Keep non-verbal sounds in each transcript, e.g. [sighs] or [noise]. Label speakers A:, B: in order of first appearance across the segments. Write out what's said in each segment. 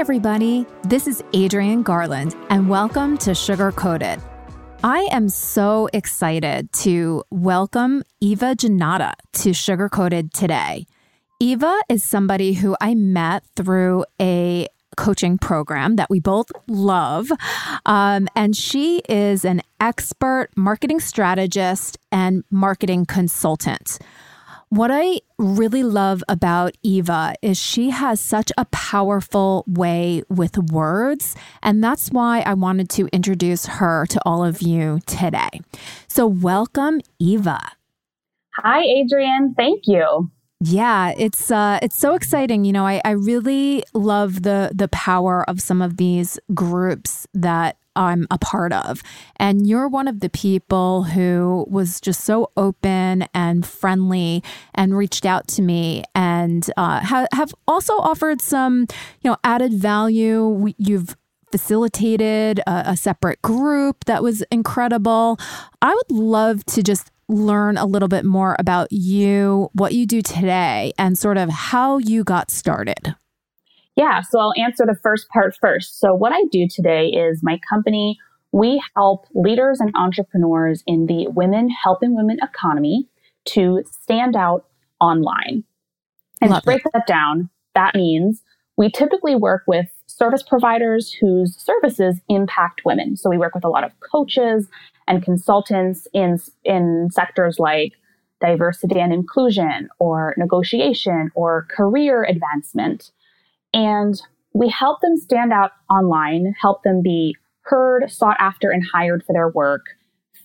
A: Everybody. This is Adrienne Garland, and welcome to Sugar Coated. I am so excited to welcome Eva Jannotta to Sugar Coated today. Eva is somebody who I met through a coaching program that we both love. Um, and she is an expert marketing strategist and marketing consultant. What I really love about Eva is she has such a powerful way with words. And that's why I wanted to introduce her to all of you today. So, welcome, Eva.
B: Hi, Adrienne. Thank you.
A: Yeah, it's uh, it's so exciting. You know, I, I really love the the power of some of these groups that I'm a part of. And you're one of the people who was just so open and friendly and reached out to me and uh, ha- have also offered some, you know, added value. You've facilitated a, a separate group that was incredible. I would love to just learn a little bit more about you, what you do today, and sort of how you got started.
B: Yeah, so I'll answer the first part first. So, what I do today is my company, we help leaders and entrepreneurs in the women helping women economy to stand out online. And Love to break it. that down, that means we typically work with service providers whose services impact women. So we work with a lot of coaches and consultants in, in sectors like diversity and inclusion or negotiation or career advancement. And we help them stand out online, help them be heard, sought after, and hired for their work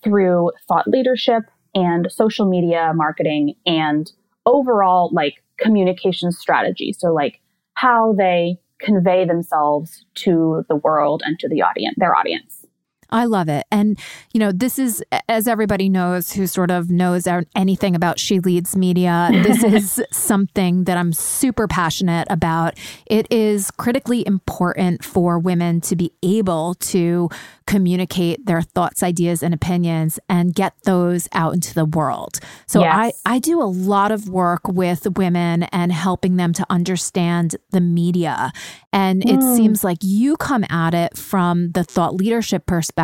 B: through thought leadership and social media marketing and overall like communication strategy. So, like how they convey themselves to the world and to the audience, their audience.
A: I love it. And, you know, this is, as everybody knows who sort of knows anything about She Leads Media, this [laughs] is something that I'm super passionate about. It is critically important for women to be able to communicate their thoughts, ideas, and opinions and get those out into the world. So yes. I, I do a lot of work with women and helping them to understand the media. And mm. it seems like you come at it from the thought leadership perspective.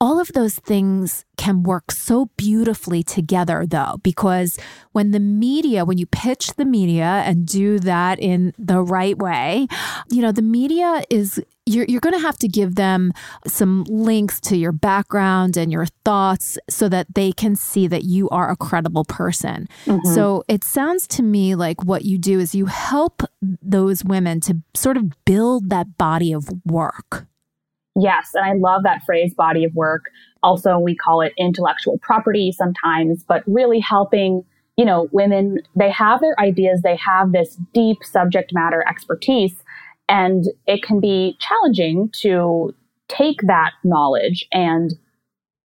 A: All of those things can work so beautifully together, though, because when the media, when you pitch the media and do that in the right way, you know, the media is you're, you're going to have to give them some links to your background and your thoughts so that they can see that you are a credible person. Mm-hmm. So it sounds to me like what you do is you help those women to sort of build that body of work.
B: Yes. And I love that phrase, body of work. Also, we call it intellectual property sometimes, but really helping you know, women, they have their ideas, they have this deep subject matter expertise, and it can be challenging to take that knowledge and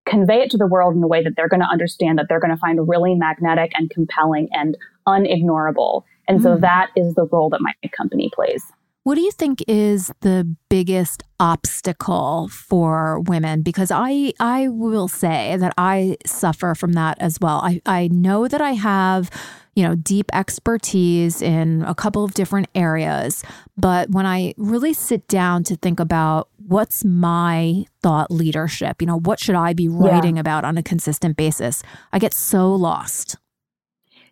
B: convey it to the world in a way that they're going to understand, that they're going to find really magnetic and compelling and unignorable. And mm. so that is the role that my company plays.
A: What do you think is the biggest obstacle for women? Because I I will say that I suffer from that as well. I, I know that I have you know, deep expertise in a couple of different areas. But when I really sit down to think about what's my thought leadership, you know, what should I be writing yeah. about on a consistent basis, I get so lost.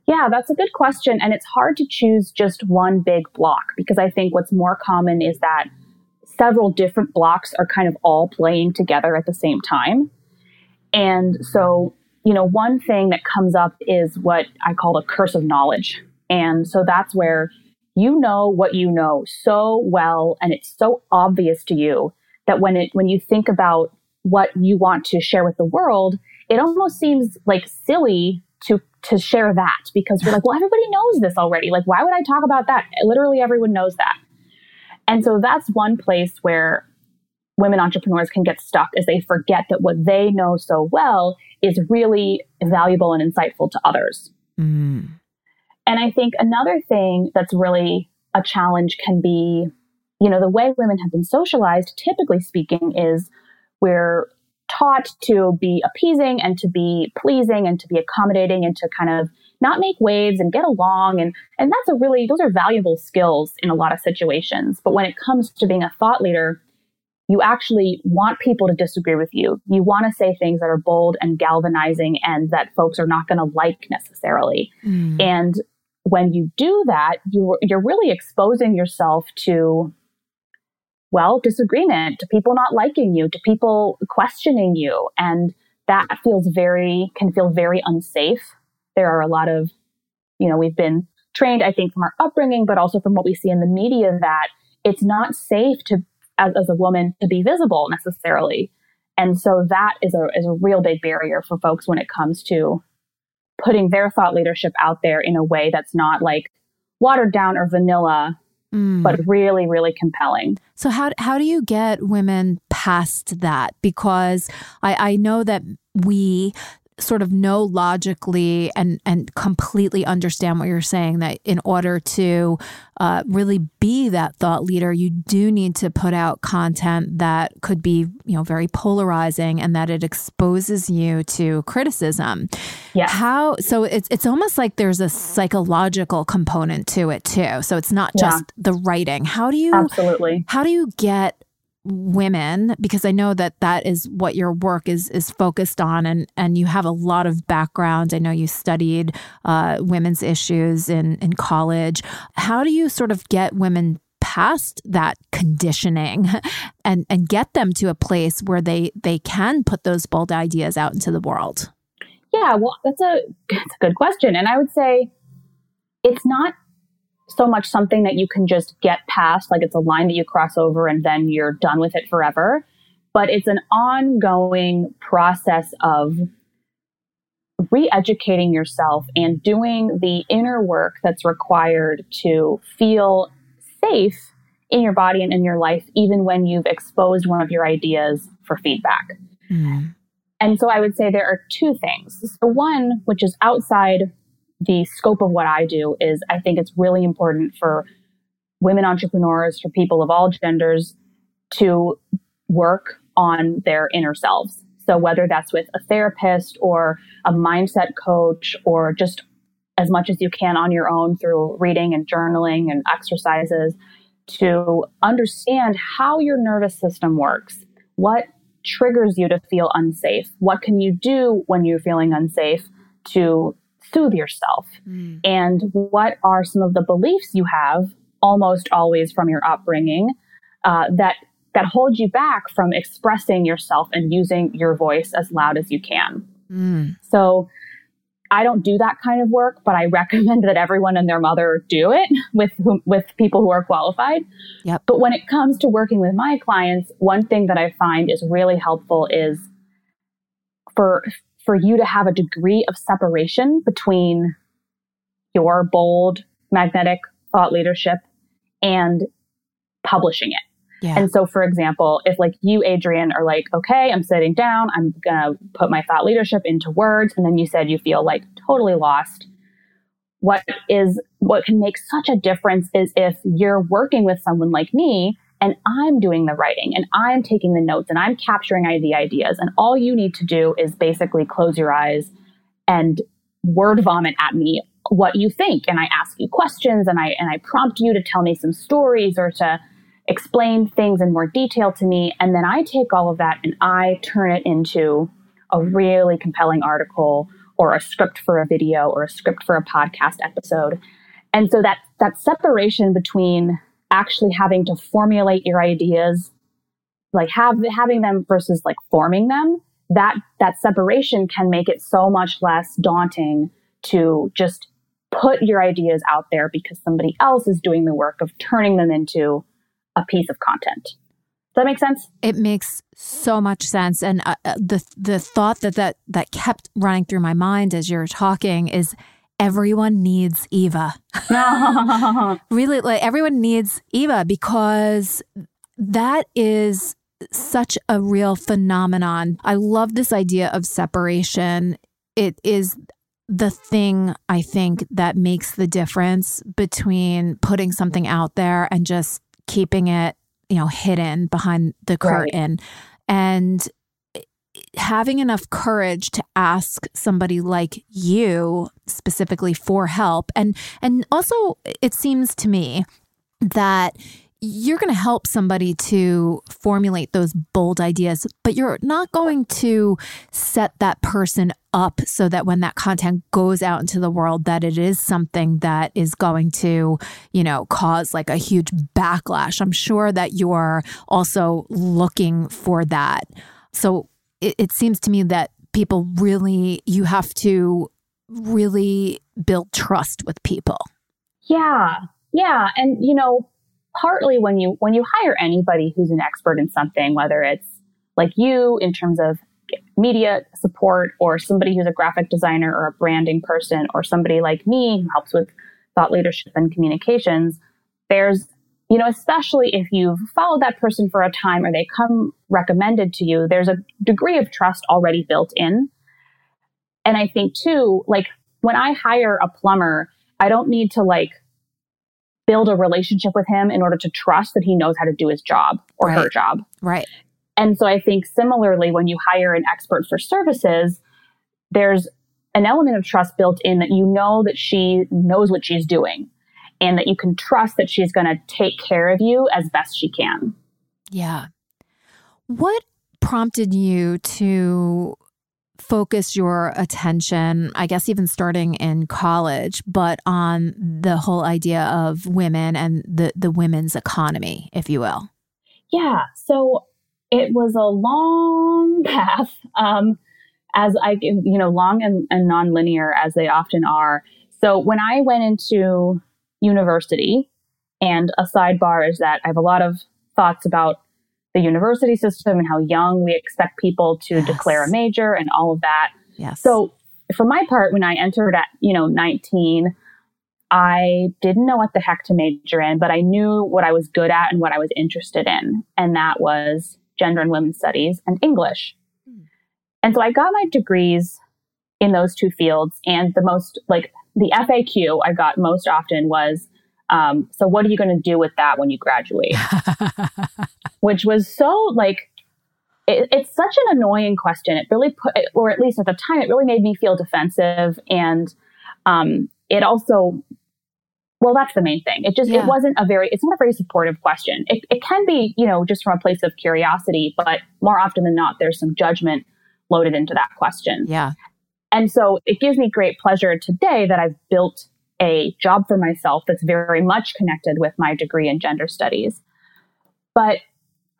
B: Yeah, that's a good question. And it's hard to choose just one big block because I think what's more common is that several different blocks are kind of all playing together at the same time. And so you know, one thing that comes up is what I call the curse of knowledge. And so that's where you know what you know so well and it's so obvious to you that when it when you think about what you want to share with the world, it almost seems like silly to to share that because we're like, well, everybody knows this already. Like, why would I talk about that? Literally everyone knows that. And so that's one place where women entrepreneurs can get stuck is they forget that what they know so well is really valuable and insightful to others. Mm. And I think another thing that's really a challenge can be, you know, the way women have been socialized, typically speaking, is we're taught to be appeasing and to be pleasing and to be accommodating and to kind of not make waves and get along and and that's a really those are valuable skills in a lot of situations but when it comes to being a thought leader you actually want people to disagree with you. You want to say things that are bold and galvanizing and that folks are not going to like necessarily. Mm. And when you do that, you, you're really exposing yourself to, well, disagreement, to people not liking you, to people questioning you. And that feels very, can feel very unsafe. There are a lot of, you know, we've been trained, I think, from our upbringing, but also from what we see in the media that it's not safe to as, as a woman to be visible necessarily. And so that is a, is a real big barrier for folks when it comes to putting their thought leadership out there in a way that's not like watered down or vanilla, mm. but really, really compelling.
A: So how how do you get women past that? Because I, I know that we sort of know logically and and completely understand what you're saying that in order to uh, really be that thought leader you do need to put out content that could be you know very polarizing and that it exposes you to criticism.
B: Yeah.
A: How so it's it's almost like there's a psychological component to it too. So it's not just yeah. the writing. How do you
B: absolutely.
A: how do you get women because I know that that is what your work is is focused on and and you have a lot of background. I know you studied uh, women's issues in in college. How do you sort of get women past that conditioning [laughs] and and get them to a place where they they can put those bold ideas out into the world?
B: Yeah well that's a [laughs] that's a good question. And I would say it's not so much something that you can just get past, like it's a line that you cross over and then you're done with it forever. But it's an ongoing process of re educating yourself and doing the inner work that's required to feel safe in your body and in your life, even when you've exposed one of your ideas for feedback. Mm. And so I would say there are two things. So, one, which is outside the scope of what I do is I think it's really important for women entrepreneurs, for people of all genders to work on their inner selves. So whether that's with a therapist or a mindset coach or just as much as you can on your own through reading and journaling and exercises to understand how your nervous system works. What triggers you to feel unsafe? What can you do when you're feeling unsafe to soothe yourself? Mm. And what are some of the beliefs you have, almost always from your upbringing, uh, that that hold you back from expressing yourself and using your voice as loud as you can? Mm. So. I don't do that kind of work, but I [laughs] recommend that everyone and their mother do it with with people who are qualified.
A: Yep.
B: But when it comes to working with my clients, one thing that I find is really helpful is for for you to have a degree of separation between your bold, magnetic thought leadership and publishing it. Yeah. And so, for example, if like you, Adrienne, are like, okay, I'm sitting down, I'm to put my thought leadership into words. And then you said you feel like totally lost. What is, what can make such a difference is if you're working with someone like me and I'm doing the writing and I'm taking the notes and I'm capturing the ideas. And all you need to do is basically close your eyes and word vomit at me what you think. And I ask you questions and I, and I prompt you to tell me some stories or to explain things in more detail to me. And then I take all of that and I turn it into a really compelling article or a script for a video or a script for a podcast episode. And so that, that separation between actually having to formulate your ideas, like have having them versus like forming them, that that separation can make it so much less daunting to just put your ideas out there because somebody else is doing the work of turning them into a piece of content. Does that make sense?
A: It makes so much sense, and uh, uh the the thought that that that kept running through my mind as you're talking is everyone needs Eva. [laughs] really, like everyone needs Eva because that is such a real phenomenon. I love this idea of separation. It is the thing I think that makes the difference between putting something out there and just keeping it, you know, hidden behind the curtain. Right. And having enough courage to ask somebody like you specifically for help and and also it seems to me that you're going to help somebody to formulate those bold ideas, but you're not going to set that person up so that when that content goes out into the world that it is something that is going to, you know, cause like a huge backlash. I'm sure that you're also looking for that. So it, it seems to me that people really you have to really build trust with people.
B: Yeah. Yeah, and you know, partly when you when you hire anybody who's an expert in something, whether it's like you in terms of media support or somebody who's a graphic designer or a branding person or somebody like me who helps with thought leadership and communications, there's you know, especially if you've followed that person for a time or they come recommended to you, there's a degree of trust already built in. And I think too, like when I hire a plumber, I don't need to like build a relationship with him in order to trust that he knows how to do his job or right. her job.
A: Right.
B: And so I think similarly, when you hire an expert for services, there's an element of trust built in that you know that she knows what she's doing and that you can trust that she's going to take care of you as best she can.
A: Yeah. What prompted you to focus your attention, I guess even starting in college, but on the whole idea of women and the, the women's economy, if you will?
B: Yeah. So it was a long [laughs] path, um, as I, can, you know, long and, and nonlinear as they often are. So when I went into university, and a sidebar is that I have a lot of thoughts about the university system and how young we expect people to yes. declare a major and all of that.
A: Yes.
B: So for my part, when I entered at, you know, 19, I didn't know what the heck to major in, but I knew what I was good at and what I was interested in. And that was gender and women's studies and English. Hmm. And so I got my degrees in those two fields. And the most, like, the FAQ I got most often was, um, so what are you going to do with that when you graduate? [laughs] which was so like it, it's such an annoying question. It really put, or at least at the time, it really made me feel defensive, and um, it also, well, that's the main thing. It just yeah. it wasn't a very, it's not a very supportive question. It, it can be, you know, just from a place of curiosity, but more often than not, there's some judgment loaded into that question.
A: Yeah.
B: And so it gives me great pleasure today that I've built a job for myself that's very much connected with my degree in gender studies. But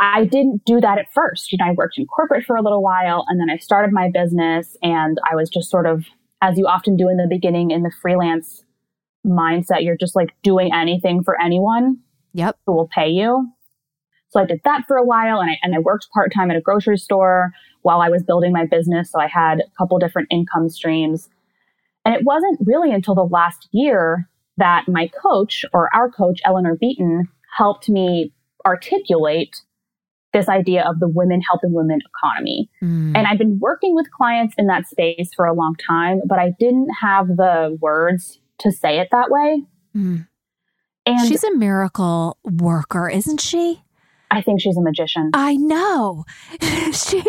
B: I didn't do that at first. You know, I worked in corporate for a little while and then I started my business and I was just sort of, as you often do in the beginning in the freelance mindset, you're just like doing anything for anyone.
A: Yep.
B: Who will pay you. So I did that for a while and I, and I worked part time at a grocery store while I was building my business. So I had a couple different income streams. And it wasn't really until the last year that my coach or our coach, Eleanor Beaton, helped me articulate this idea of the women helping women economy. Mm. And I've been working with clients in that space for a long time, but I didn't have the words to say it that way. Mm.
A: And she's a miracle worker, isn't she?
B: I think she's a magician.
A: I know. [laughs] she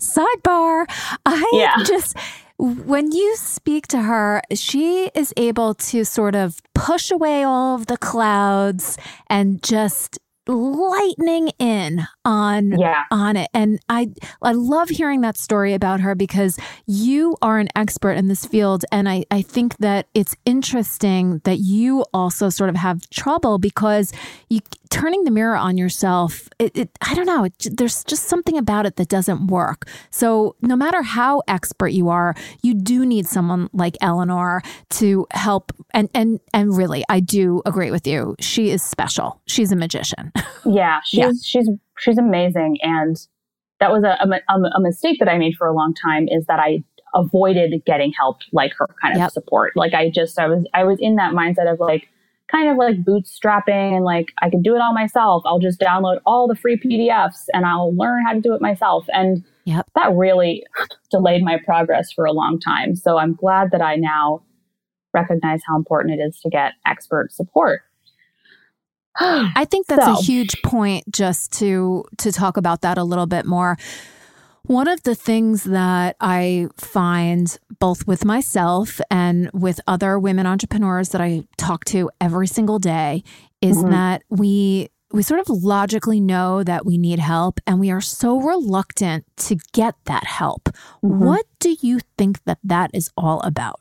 A: sidebar. I yeah. just when you speak to her, she is able to sort of push away all of the clouds and just lightning in on
B: yeah.
A: on it. And i i love hearing that story about her because you are an expert in this field. And i i think that it's interesting that you also sort of have trouble because you turning the mirror on yourself it, it i don't know it, there's just something about it that doesn't work. So no matter how expert you are you do need someone like eleanor to help. And and and really i do agree with you. She is special. She's a magician [laughs] [laughs]
B: yeah, she's yeah. she's she's amazing, and that was a, a, a, mistake that I made for a long time. Is that I avoided getting help like her kind of yep. support. Like I just I was I was in that mindset of like kind of like bootstrapping and like I can do it all myself. I'll just download all the free PDFs and I'll learn how to do it myself. And
A: yep.
B: that really delayed my progress for a long time. So I'm glad that I now recognize how important it is to get expert support. [gasps]
A: I think that's so. a huge point just to to talk about that a little bit more. One of the things that I find both with myself and with other women entrepreneurs that I talk to every single day is mm-hmm. that we we sort of logically know that we need help and we are so reluctant to get that help. Mm-hmm. What do you think that that is all about?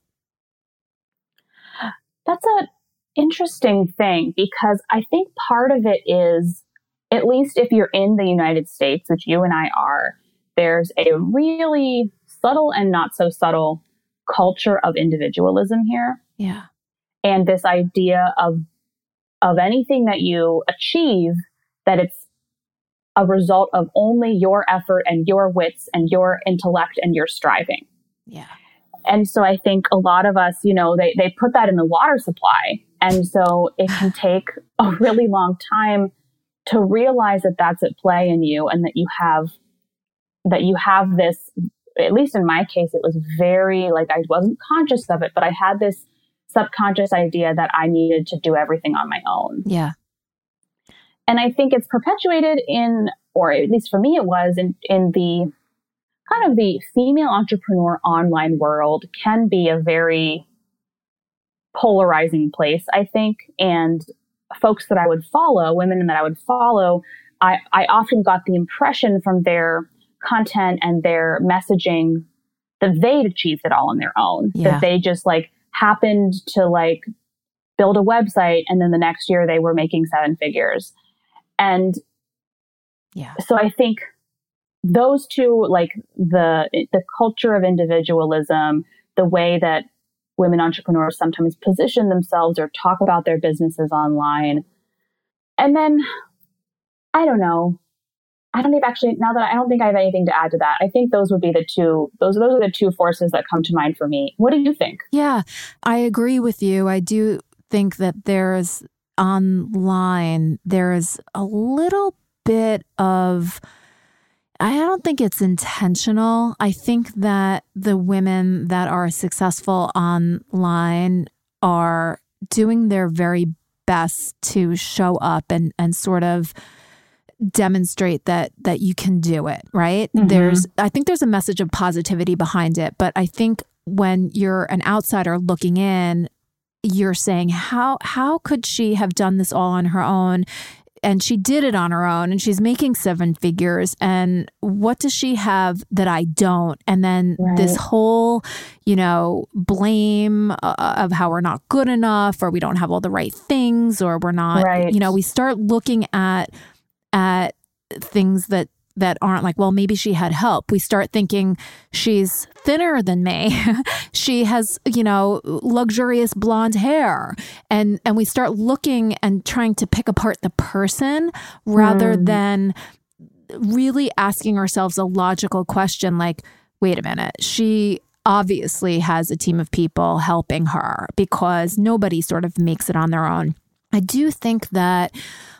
B: That's a interesting thing because I think part of it is, at least if you're in the United States, which you and I are, there's a really subtle and not so subtle culture of individualism here.
A: Yeah.
B: And this idea of of anything that you achieve that it's a result of only your effort and your wits and your intellect and your striving.
A: Yeah.
B: And so I think a lot of us, you know, they, they put that in the water supply. And so it can [sighs] take a really long time to realize that that's at play in you and that you have, that you have this, at least in my case, it was very like I wasn't conscious of it, but I had this subconscious idea that I needed to do everything on my own.
A: Yeah.
B: And I think it's perpetuated in, or at least for me, it was in, in the kind of the female entrepreneur online world can be a very polarizing place, I think. And folks that I would follow, women that I would follow, I, I often got the impression from their content and their messaging that they'd achieved it all on their own. Yeah. That they just like happened to like build a website and then the next year they were making seven figures. And
A: yeah.
B: So I think those two, like the the culture of individualism, the way that women entrepreneurs sometimes position themselves or talk about their businesses online, and then I don't know. I don't even actually now that I don't think I have anything to add to that. I think those would be the two those those are the two forces that come to mind for me. What do you think?
A: Yeah, I agree with you. I do think that there's online there's a little bit of I don't think it's intentional. I think that the women that are successful online are doing their very best to show up and and sort of demonstrate that that you can do it, right? Mm-hmm. There's I think there's a message of positivity behind it, but I think when you're an outsider looking in, you're saying how how could she have done this all on her own and she did it on her own and she's making seven figures and what does she have that I don't and then right. this whole you know blame uh, of how we're not good enough or we don't have all the right things or we're not right. you know we start looking at at things that that aren't like, well, maybe she had help. We start thinking she's thinner than me. [laughs] she has, you know, luxurious blonde hair. And and we start looking and trying to pick apart the person rather mm. than really asking ourselves a logical question like, wait a minute, she obviously has a team of people helping her because nobody sort of makes it on their own. I do think that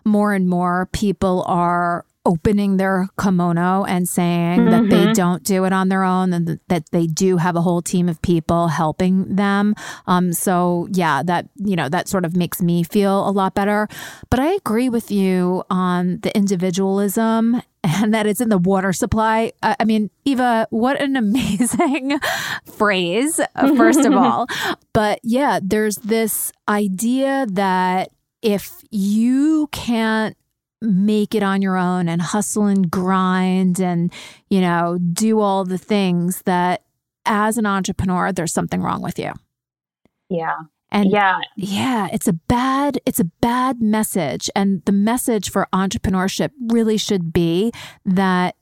A: more and more people are opening their kimono and saying mm-hmm. that they mm-hmm. don't do it on their own and that they do have a whole team of people helping them. Um, so yeah, that you know that sort of makes me feel a lot better. But I agree with you on the individualism [laughs] and that it's in the water supply. I mean, Eva, what an [laughs] amazing phrase, first of [laughs] all. But yeah, there's this idea that if you can't make it on your own and hustle and grind and, you know, do all the things that as an entrepreneur, there's something wrong with you.
B: Yeah.
A: And
B: yeah,
A: yeah, it's a bad it's a bad message and the message for entrepreneurship really should be that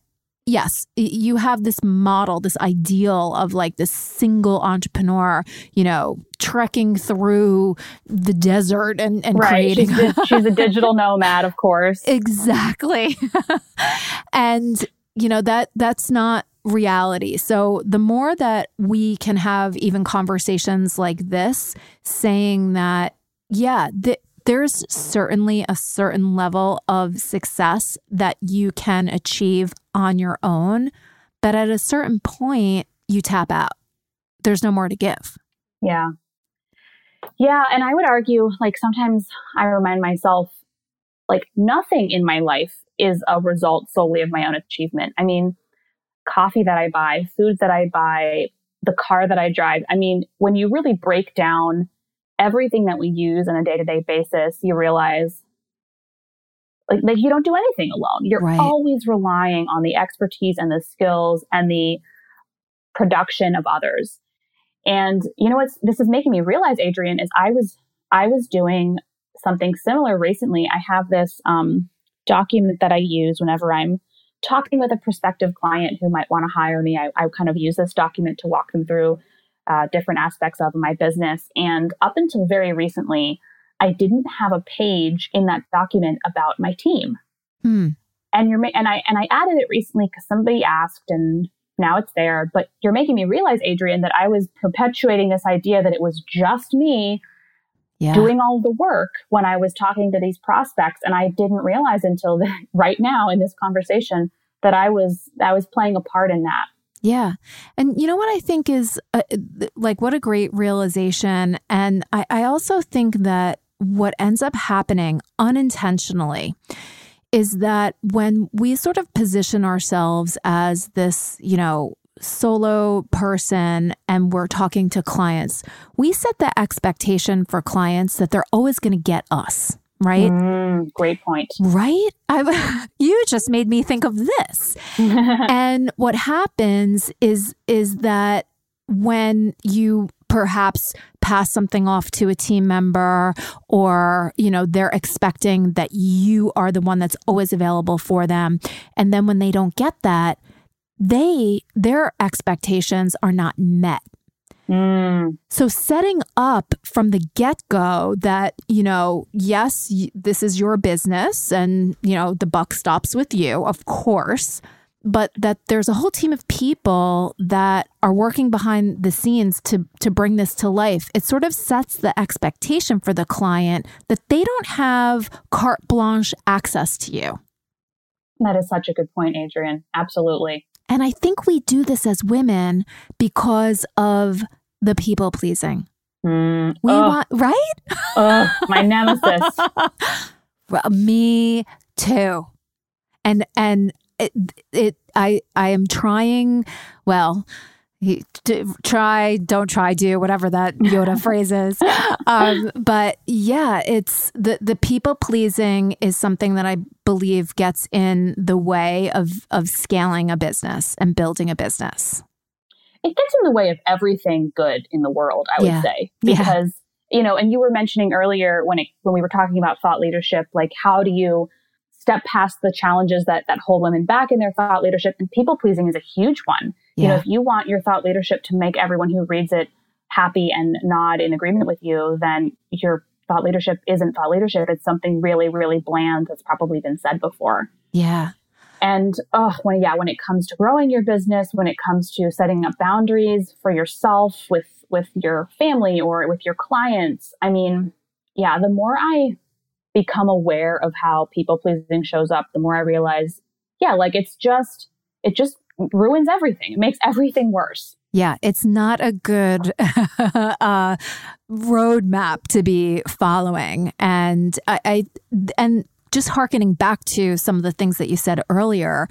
A: yes, you have this model, this ideal of like this single entrepreneur, you know, trekking through the desert and, and
B: right.
A: creating.
B: She's, she's a digital [laughs] nomad, of course.
A: Exactly. [laughs] and, you know, that that's not reality. So the more that we can have even conversations like this saying that, yeah, th- there's certainly a certain level of success that you can achieve on your own. But at a certain point, you tap out. There's no more to give.
B: Yeah. Yeah. And I would argue, like, sometimes I remind myself, like, nothing in my life is a result solely of my own achievement. I mean, coffee that I buy, foods that I buy, the car that I drive. I mean, when you really break down everything that we use on a day to day basis, you realize like, like you don't do anything alone. You're right. always relying on the expertise and the skills and the production of others. And you know what's this is making me realize, Adrienne, is I was I was doing something similar recently. I have this um, document that I use whenever I'm talking with a prospective client who might want to hire me. I, I kind of use this document to walk them through uh, different aspects of my business. And up until very recently, I didn't have a page in that document about my team. Hmm. And you're ma- and I and I added it recently because somebody asked, and now it's there. But you're making me realize, Adrienne, that I was perpetuating this idea that it was just me yeah. doing all the work when I was talking to these prospects, and I didn't realize until the, [laughs] right now in this conversation that I was I was playing a part in that.
A: Yeah. And you know what I think is uh, like, what a great realization. And I, I also think that what ends up happening unintentionally is that when we sort of position ourselves as this, you know, solo person and we're talking to clients, we set the expectation for clients that they're always going to get us right?
B: Mm, great point.
A: Right? I, [laughs] you just made me think of this. [laughs] and what happens is is that when you perhaps pass something off to a team member or you know they're expecting that you are the one that's always available for them and then when they don't get that they their expectations are not met
B: Mm.
A: So, setting up from the get go that, you know, yes, this is your business and, you know, the buck stops with you, of course, but that there's a whole team of people that are working behind the scenes to, to bring this to life. It sort of sets the expectation for the client that they don't have carte blanche access to you.
B: That is such a good point, Adrienne. Absolutely.
A: And I think we do this as women because of the people pleasing.
B: Mm,
A: we want, right?
B: uh, my nemesis. [laughs]
A: well, me too. And, and it, it, I, I am trying, well, try, don't try, do whatever that Yoda [laughs] phrase is. Um, but yeah, it's the the people pleasing is something that I believe gets in the way of of scaling a business and building a business.
B: It gets in the way of everything good in the world, I would yeah. say, because yeah. you know, and you were mentioning earlier when it when we were talking about thought leadership, like how do you step past the challenges that that hold women back in their thought leadership and people pleasing is a huge one yeah. you know if you want your thought leadership to make everyone who reads it happy and nod in agreement with you then your thought leadership isn't thought leadership it's something really really bland that's probably been said before
A: yeah
B: and oh when yeah when it comes to growing your business when it comes to setting up boundaries for yourself with with your family or with your clients i mean yeah the more i become aware of how people pleasing shows up, the more I realize, yeah, like it's just, it just ruins everything. It makes everything worse.
A: Yeah, it's not a good [laughs] uh, roadmap to be following, and I, I and just harkening back to some of the things that you said earlier,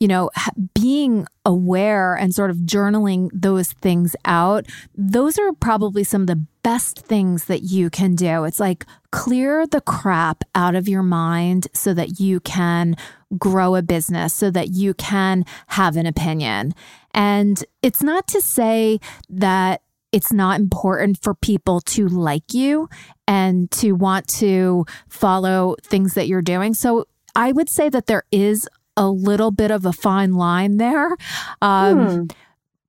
A: you know, being aware and sort of journaling those things out, those are probably some of the best things that you can do. It's like clear the crap out of your mind so that you can grow a business, so that you can have an opinion. And it's not to say that it's not important for people to like you and to want to follow things that you're doing. So I would say that there is a little bit of a fine line there. Um, hmm.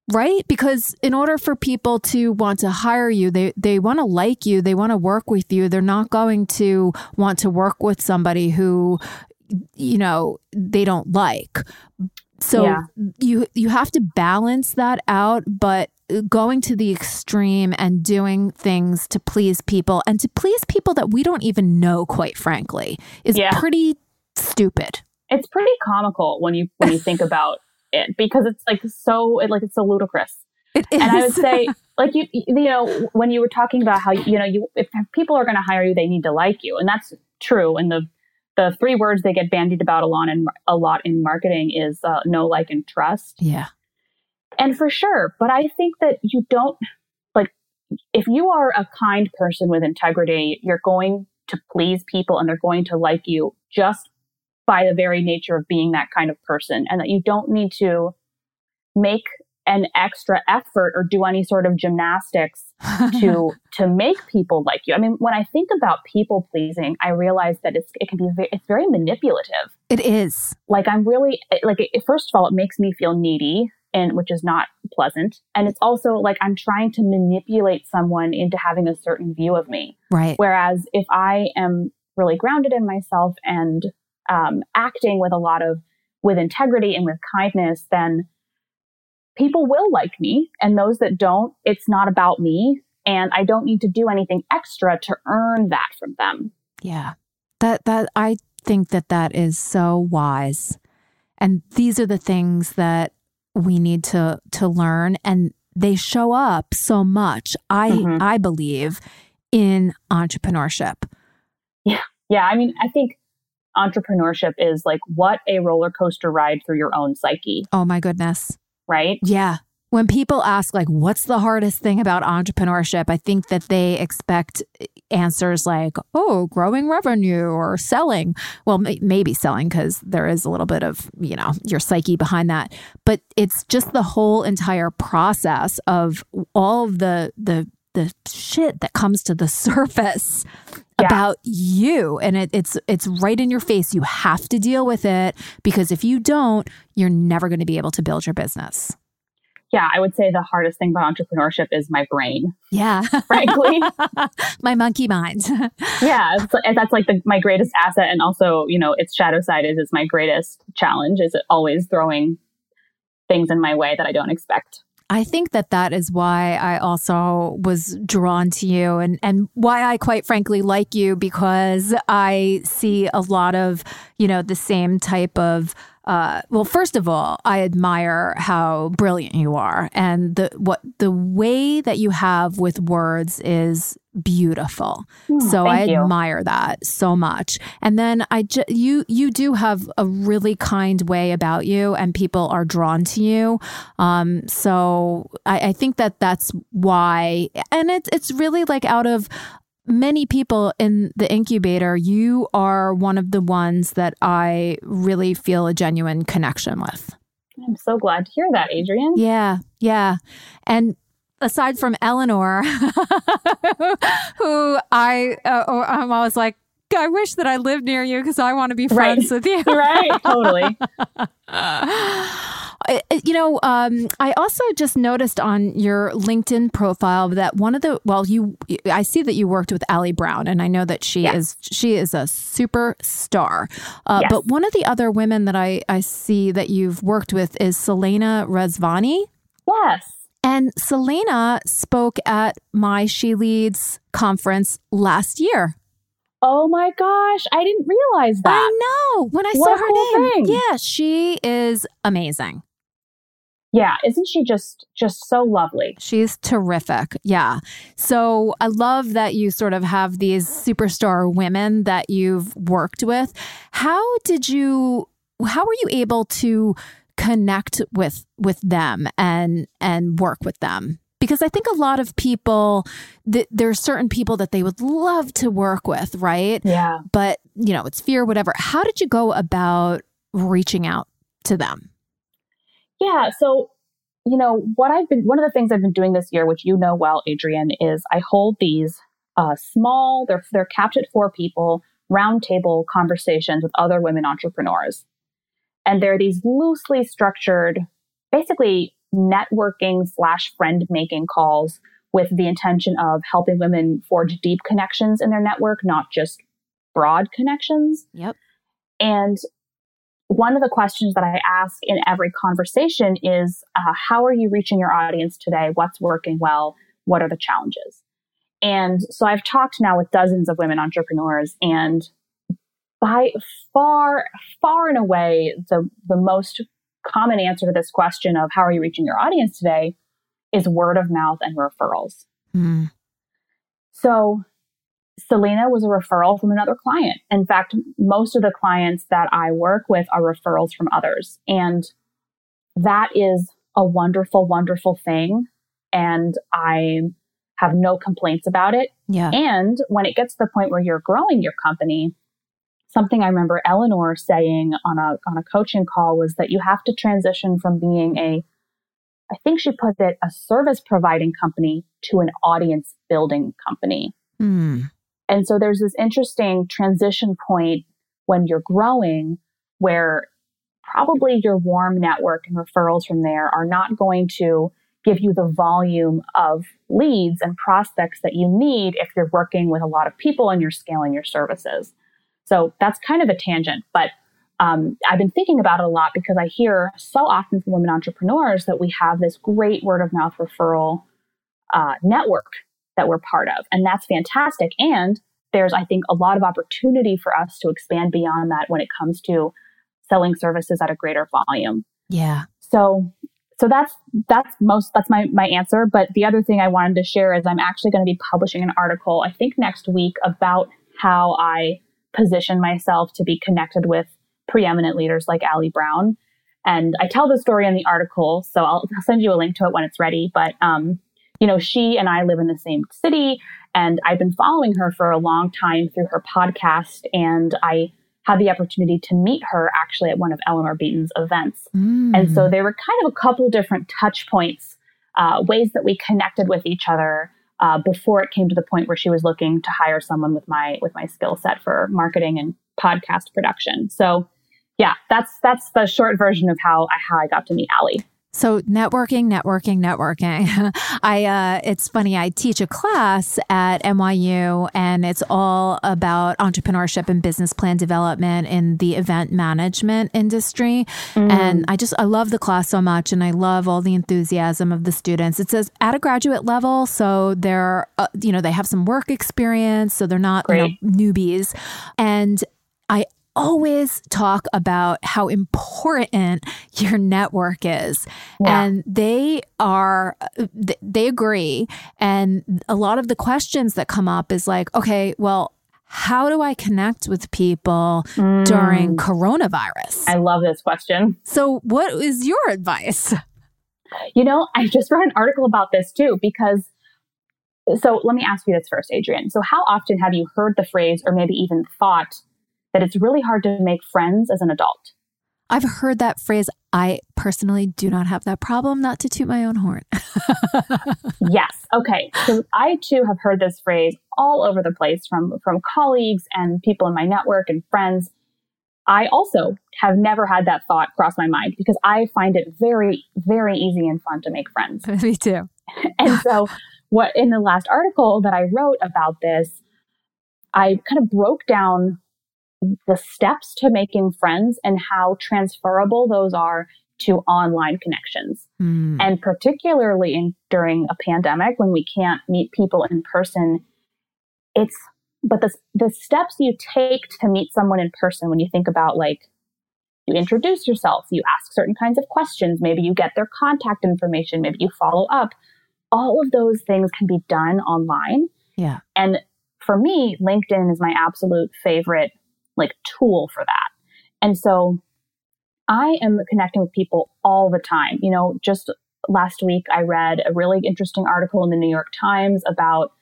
A: Right? Because in order for people to want to hire you, they, they want to like you, they want to work with you. They're not going to want to work with somebody who, you know, they don't like. So yeah. you you have to balance that out, but going to the extreme and doing things to please people and to please people that we don't even know quite frankly is yeah. pretty stupid.
B: It's pretty comical when you when you think [laughs] about it because it's like so it, like it's so ludicrous.
A: It is.
B: and i would say [laughs] like you you know when you were talking about how you know you if people are going to hire you they need to like you. And that's true. And the the three words they get bandied about a lot in a lot in marketing is uh, know like and trust.
A: Yeah
B: and for sure, but I think that you don't like if you are a kind person with integrity, you're going to please people and they're going to like you just by the very nature of being that kind of person and that you don't need to make an extra effort or do any sort of gymnastics [laughs] to to make people like you. I mean, when I think about people pleasing, I realize that it's it can be very, it's very manipulative.
A: It is.
B: Like I'm really like it, first of all, it makes me feel needy and which is not pleasant. And it's also like I'm trying to manipulate someone into having a certain view of me.
A: Right.
B: Whereas if I am really grounded in myself and um, acting with a lot of with integrity and with kindness, then people will like me. And those that don't, it's not about me. And I don't need to do anything extra to earn that from them.
A: Yeah. That, that, I think that that is so wise. And these are the things that we need to to learn and they show up so much i mm-hmm. i believe in entrepreneurship.
B: Yeah. Yeah i mean i think entrepreneurship is like what a roller coaster ride through your own psyche.
A: Oh my goodness.
B: Right?
A: Yeah when people ask like what's the hardest thing about entrepreneurship i think that they expect eh, answers like oh growing revenue or selling. Well maybe selling because there is a little bit of you know your psyche behind that. But it's just the whole entire process of all of the the the shit that comes to the [laughs] surface yeah. about you. And it, it's it's right in your face. You have to deal with it because if you don't you're never going to be able to build your business
B: yeah, I would say the hardest thing about entrepreneurship is my brain.
A: Yeah.
B: Frankly, [laughs]
A: my monkey mind. [laughs]
B: yeah. and that's like the, my greatest asset. And also, you know, its shadow side is, is my greatest challenge is always throwing things in my way that I don't expect.
A: I think that that is why I also was drawn to you and, and why I quite frankly like you because I see a lot of, you know, the same type of uh, well, first of all, I admire how brilliant you are, and the what the way that you have with words is beautiful. Mm, so I you. admire that so much. And then I ju- you you do have a really kind way about you, and people are drawn to you. Um, so I, I think that that's why, and it's it's really like out of many people in the incubator, you are one of the ones that I really feel a genuine connection with.
B: I'm so glad to hear that, Adrienne.
A: Yeah, yeah. And aside from Eleanor, [laughs] who I, uh, I'm always like, I wish that I lived near you because I want to be friends
B: right.
A: with you. [laughs]
B: right, totally. [laughs]
A: you know, um, I also just noticed on your LinkedIn profile that one of the well, you I see that you worked with Ali Brown, and I know that she yes. is she is a superstar. Uh, yes. But one of the other women that I I see that you've worked with is Selena Rezvani.
B: Yes.
A: And Selena spoke at my She Leads conference last year.
B: Oh my gosh, I didn't realize that.
A: I know. When I what saw her name. Thing. Yeah, she is amazing.
B: Yeah, isn't she just just so lovely?
A: She's terrific. Yeah. So I love that you sort of have these superstar women that you've worked with. How did you how were you able to connect with with them and and work with them? Because I think a lot of people that there are certain people that they would love to work with, right?
B: Yeah.
A: But, you know, it's fear whatever. How did you go about reaching out to them?
B: Yeah. So, you know, what I've been, one of the things I've been doing this year, which you know well, Adrienne, is I hold these uh, small, they're, they're capped at four people, roundtable conversations with other women entrepreneurs. And they're these loosely structured, basically networking slash friend making calls with the intention of helping women forge deep connections in their network, not just broad connections.
A: Yep.
B: And one of the questions that I ask in every conversation is uh, how are you reaching your audience today? What's working well? What are the challenges? And so I've talked now with dozens of women entrepreneurs, and by far, far and away, the, the most common answer to this question of how are you reaching your audience today is word of mouth and referrals. Mm. So Selena was a referral from another client. In fact, most of the clients that I work with are referrals from others. And that is a wonderful, wonderful thing. And I have no complaints about it.
A: Yeah.
B: And when it gets to the point where you're growing your company, something I remember Eleanor saying on a on a coaching call was that you have to transition from being a I think she put it a service providing company to an audience building company. Mm. And so there's this interesting transition point when you're growing where probably your warm network and referrals from there are not going to give you the volume of leads and prospects that you need if you're working with a lot of people and you're scaling your services. So that's kind of a tangent, but um, I've been thinking about it a lot because I hear so often from women entrepreneurs that we have this great word of mouth referral uh, network that we're part of. And that's fantastic. And there's, I think, a lot of opportunity for us to expand beyond that when it comes to selling services at a greater volume.
A: Yeah.
B: So so that's that's most that's my my answer. But the other thing I wanted to share is I'm actually going to be publishing an article, I think next week, about how I position myself to be connected with preeminent leaders like Ali Brown. And I tell the story in the article, so I'll, I'll send you a link to it when it's ready. But um, you know, she and I live in the same city, and I've been following her for a long time through her podcast. And I had the opportunity to meet her actually at one of Eleanor Beaton's events. Mm. And so there were kind of a couple different touch points, uh, ways that we connected with each other uh, before it came to the point where she was looking to hire someone with my with my skill set for marketing and podcast production. So yeah, that's that's the short version of how I how I got to meet Ali.
A: So networking, networking, networking. [laughs] I uh, it's funny. I teach a class at NYU, and it's all about entrepreneurship and business plan development in the event management industry. Mm. And I just I love the class so much, and I love all the enthusiasm of the students. It says at a graduate level, so they're uh, you know they have some work experience, so they're not you know, newbies, and I always talk about how important [laughs] your network is. Yeah. And they are, they agree. And a lot of the questions that come up is like, okay, well, how do I connect with people mm. during coronavirus?
B: I love this question.
A: So, what is your advice? [laughs]
B: You know, I just wrote an article about this too, because so let me ask you this first, Adrienne. So, how often have you heard the phrase or maybe even thought that it's really hard to make friends as an adult.
A: I've heard that phrase. I personally do not have that problem, not to toot my own horn. [laughs]
B: yes. Okay. So I too have heard this phrase all over the place from, from colleagues and people in my network and friends. I also have never had that thought cross my mind because I find it very, very easy and fun to make friends. [laughs]
A: Me too. [laughs]
B: and so, what in the last article that I wrote about this, I kind of broke down the steps to making friends and how transferable those are to online connections. Mm. And particularly in, during a pandemic when we can't meet people in person, it's but the the steps you take to meet someone in person when you think about like you introduce yourself, you ask certain kinds of questions, maybe you get their contact information, maybe you follow up. All of those things can be done online.
A: Yeah.
B: And for me, LinkedIn is my absolute favorite like tool for that. And so I am connecting with people all the time. You know, just last week I read a really interesting article in the New York Times about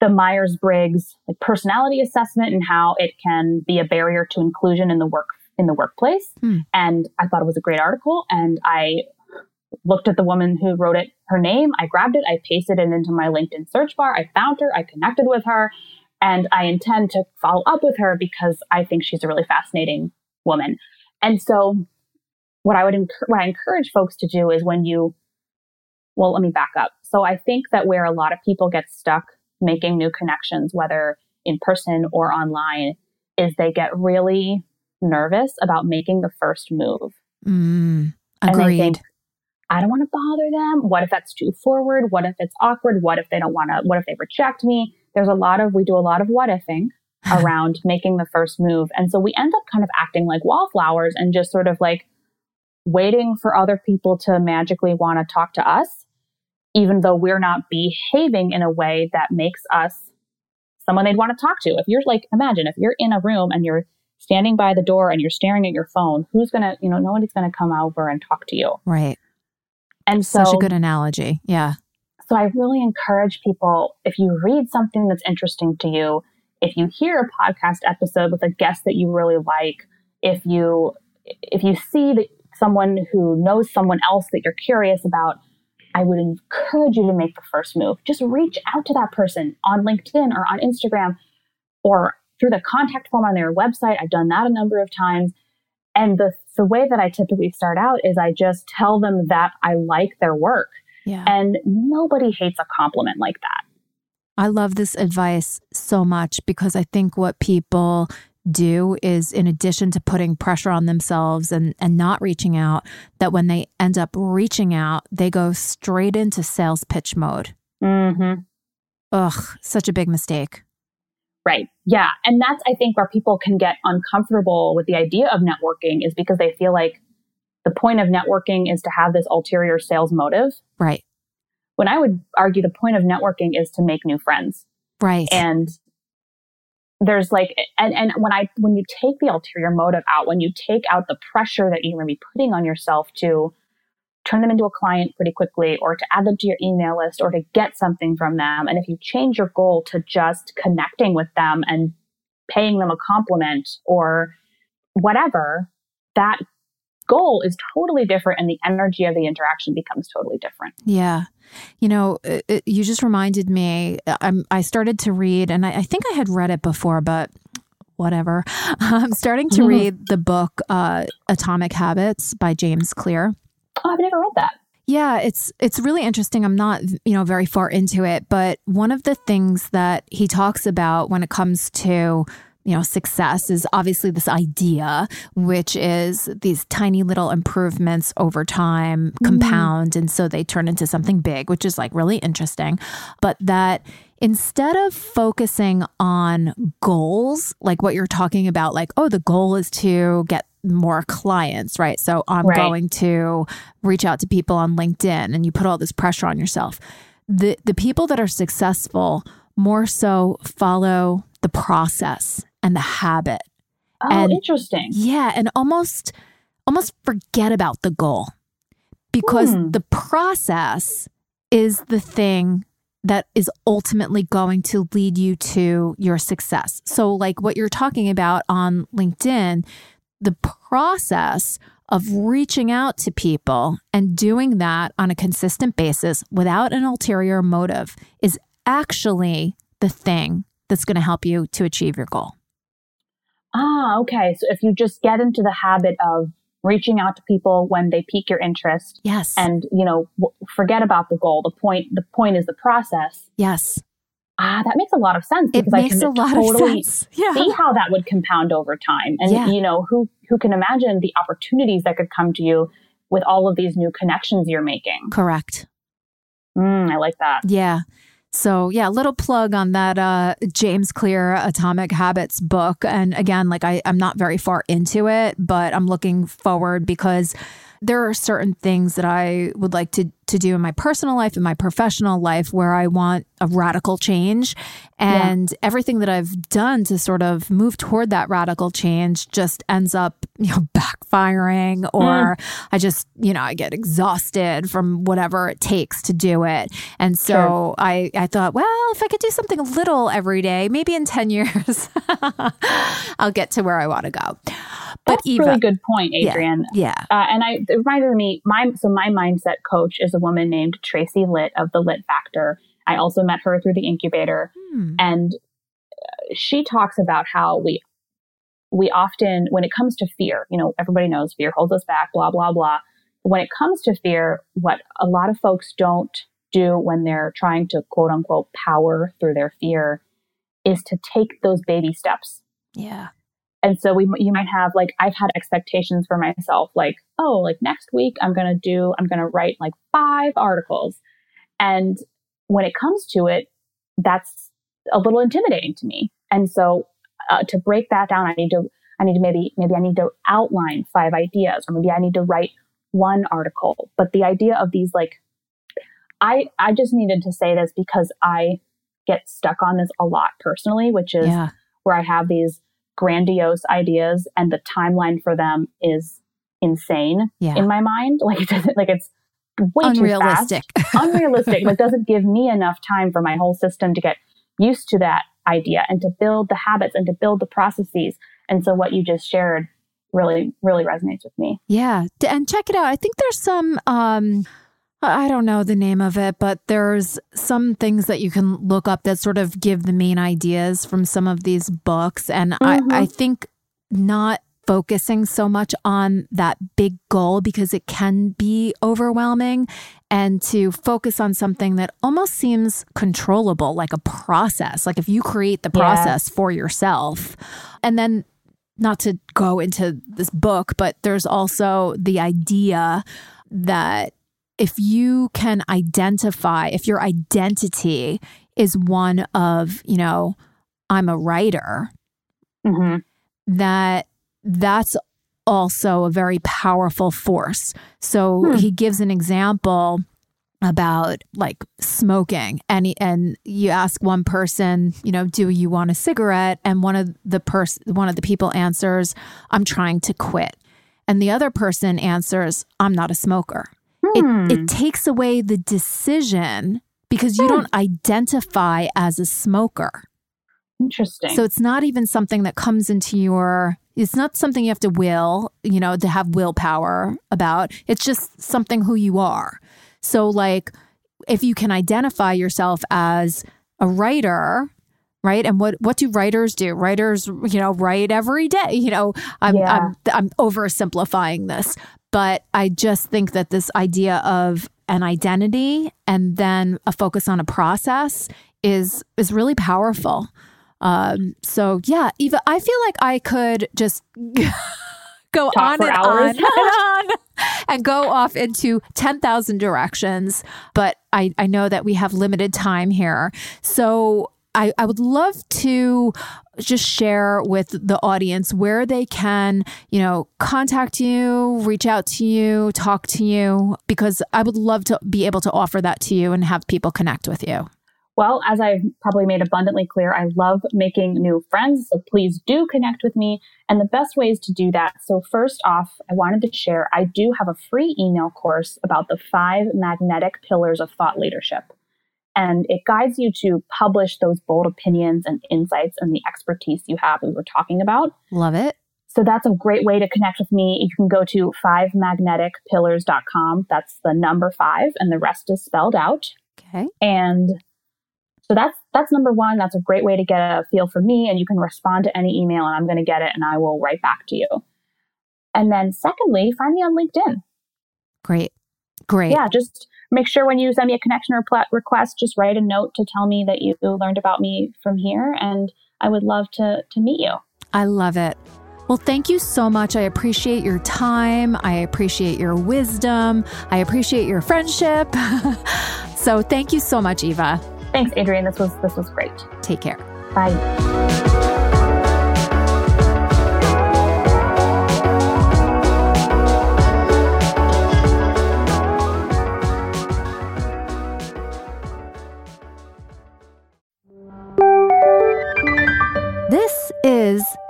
B: the Myers Briggs like personality assessment and how it can be a barrier to inclusion in the work in the workplace. Hmm. And I thought it was a great article. And I looked at the woman who wrote it, her name. I grabbed it, I pasted it into my LinkedIn search bar. I found her, I connected with her, and I intend to follow up with her because I think she's a really fascinating woman. And so, what I would what I encourage folks to do is when you, well, let me back up. So I think that where a lot of people get stuck making new connections, whether in person or online, is they get really nervous about making the first move.
A: Mm, agreed.
B: Think, I don't want to bother them. What if that's too forward? What if it's awkward? What if they don't want to? What if they reject me? There's a lot of, we do a lot of what ifing [laughs] around making the first move. And so we end up kind of acting like wallflowers and just sort of like waiting for other people to magically want to talk to us, even though we're not behaving in a way that makes us someone they'd want to talk to. If you're like, imagine if you're in a room and you're standing by the door and you're staring at your phone, who's going to, you know, nobody's going to come over and talk to you.
A: Right.
B: And so,
A: such a good analogy. Yeah.
B: So I really encourage people if you read something that's interesting to you, if you hear a podcast episode with a guest that you really like, if you if you see that someone who knows someone else that you're curious about, I would encourage you to make the first move. Just reach out to that person on LinkedIn or on Instagram or through the contact form on their website. I've done that a number of times. And the, the way that I typically start out is I just tell them that I like their work.
A: Yeah.
B: And nobody hates a compliment like that.
A: I love this advice so much because I think what people do is in addition to putting pressure on themselves and and not reaching out that when they end up reaching out they go straight into sales pitch mode
B: mm-hmm.
A: ugh such a big mistake
B: Right. Yeah. And that's, I think, where people can get uncomfortable with the idea of networking is because they feel like the point of networking is to have this ulterior sales motive.
A: Right.
B: When I would argue the point of networking is to make new friends.
A: Right.
B: And there's like, and, and when I, when you take the ulterior motive out, when you take out the pressure that you're going to be putting on yourself to turn them into a client pretty quickly or to add them to your email list or to get something from them. And if you change your goal to just connecting with them and paying them a compliment or whatever, that goal is totally different and the energy of the interaction becomes totally different.
A: Yeah. You know, it, it, you just reminded me, uh, I'm, I started to read, and I, I think I had read it before, but whatever. [laughs] I'm starting to mm-hmm. read the book uh, Atomic Habits by James Clear.
B: Oh, I've never read that.
A: Yeah, it's it's really interesting. I'm not, you know, very far into it, but one of the things that he talks about when it comes to you know, success is obviously this idea, which is these tiny little improvements over time mm-hmm. compound. And so they turn into something big, which is like really interesting. But that instead of focusing on goals, like what you're talking about, like, oh, the goal is to get more clients, right? So I'm right. going to reach out to people on LinkedIn and you put all this pressure on yourself. The the people that are successful more so follow the process and the habit.
B: Oh,
A: and,
B: interesting.
A: Yeah, and almost almost forget about the goal. Because hmm. the process is the thing that is ultimately going to lead you to your success. So, like what you're talking about on LinkedIn, the process of reaching out to people and doing that on a consistent basis without an ulterior motive is actually the thing that's going to help you to achieve your goal.
B: Ah, okay. So if you just get into the habit of reaching out to people when they pique your interest.
A: Yes.
B: And, you know, forget about the goal. The point the point is the process.
A: Yes.
B: Ah, that makes a lot of sense
A: because I can totally [laughs]
B: yeah. see how that would compound over time. And yeah. you know, who who can imagine the opportunities that could come to you with all of these new connections you're making?
A: Correct.
B: Mm, I like that.
A: Yeah. So, yeah, little plug on that uh, James Clear Atomic Habits book. And again, like I, I'm not very far into it, but I'm looking forward because there are certain things that I would like to to do in my personal life and my professional life where I want a radical change and yeah. everything that I've done to sort of move toward that radical change just ends up you know [laughs] backfiring or mm. I just you know I get exhausted from whatever it takes to do it and so sure. I I thought well if I could do something a little every day maybe in 10 years [laughs] I'll get to where I want to go
B: but That's Eva, really good point, Adrienne.
A: Yeah.
B: yeah. Uh, and I it reminded me, my so my mindset coach is a woman named Tracy Litt of the Litt Factor. I also met her through the incubator, hmm. and uh, she talks about how we we often, when it comes to fear, you know, everybody knows fear holds us back, blah blah blah. When it comes to fear, what a lot of folks don't do when they're trying to quote unquote power through their fear is to take those baby steps.
A: Yeah.
B: And so we, you might have like, I've had expectations for myself, like, oh, like next week I'm going to do, I'm going to write like five articles. And when it comes to it, that's a little intimidating to me. And so uh, to break that down, I need to, I need to maybe, maybe I need to outline five ideas or maybe I need to write one article. But the idea of these like, I, I just needed to say this because I get stuck on this a lot personally, which is yeah. where I have these grandiose ideas and the timeline for them is insane yeah. in my mind. [laughs] Like it doesn't like it's way
A: unrealistic.
B: too fast. unrealistic. Like doesn't give me enough time for my whole system to get used to that idea and to build the habits and to build the processes. And so what you just shared really, really resonates with me.
A: Yeah. And check it out. I think there's some um I don't know the name of it, but there's some things that you can look up that sort of give the main ideas from some of these books. And mm-hmm. I, I think not focusing so much on that big goal because it can be overwhelming and to focus on something that almost seems controllable, like a process. Like if you create the process yeah. for yourself, and then not to go into this book, but there's also the idea that if you can identify, if your identity is one of, you know, I'm a writer, mm-hmm. that that's also a very powerful force. So hmm. he gives an example about like smoking and he, and you ask one person you know do you want a cigarette and one of the person one of the people answers i'm trying to quit and the other person answers i'm not a smoker Hmm. It, it takes away the decision because you hmm. don't identify as a smoker.
B: Interesting.
A: So it's not even something that comes into your it's not something you have to will, you know, to have willpower about. It's just something who you are. So like if you can identify yourself as a writer, right? And what what do writers do? Writers, you know, write every day. You know, I'm yeah. I'm I'm oversimplifying this, but I just think that this idea of an identity and then a focus on a process is is really powerful. Um, so yeah, Eva, I feel like I could just [laughs] go on and on and on and go off into 10,000 directions. But I, I know that we have limited time here. So I, I would love to just share with the audience where they can, you know, contact you, reach out to you, talk to you, because I would love to be able to offer that to you and have people connect with you.
B: Well, as I've probably made abundantly clear, I love making new friends. So please do connect with me. And the best ways to do that. So, first off, I wanted to share I do have a free email course about the five magnetic pillars of thought leadership and it guides you to publish those bold opinions and insights and the expertise you have we were talking about.
A: Love it.
B: So that's a great way to connect with me. You can go to fivemagneticpillars.com. That's the number five, and the rest is spelled out.
A: Okay.
B: And so that's that's number one. That's a great way to get a feel for me, and you can respond to any email, and I'm going to get it, and I will write back to you. And then, secondly, find me on LinkedIn.
A: Great, great.
B: Yeah, just make sure when you send me a connection or pl- request, just write a note to tell me that you learned about me from here. And I would love to, to meet you.
A: I love it. Well, thank you so much. I appreciate your time. I appreciate your wisdom. I appreciate your friendship. [laughs] so, thank you so much, Eva.
B: Thanks, Adrienne. This was this was great.
A: Take care.
B: Bye.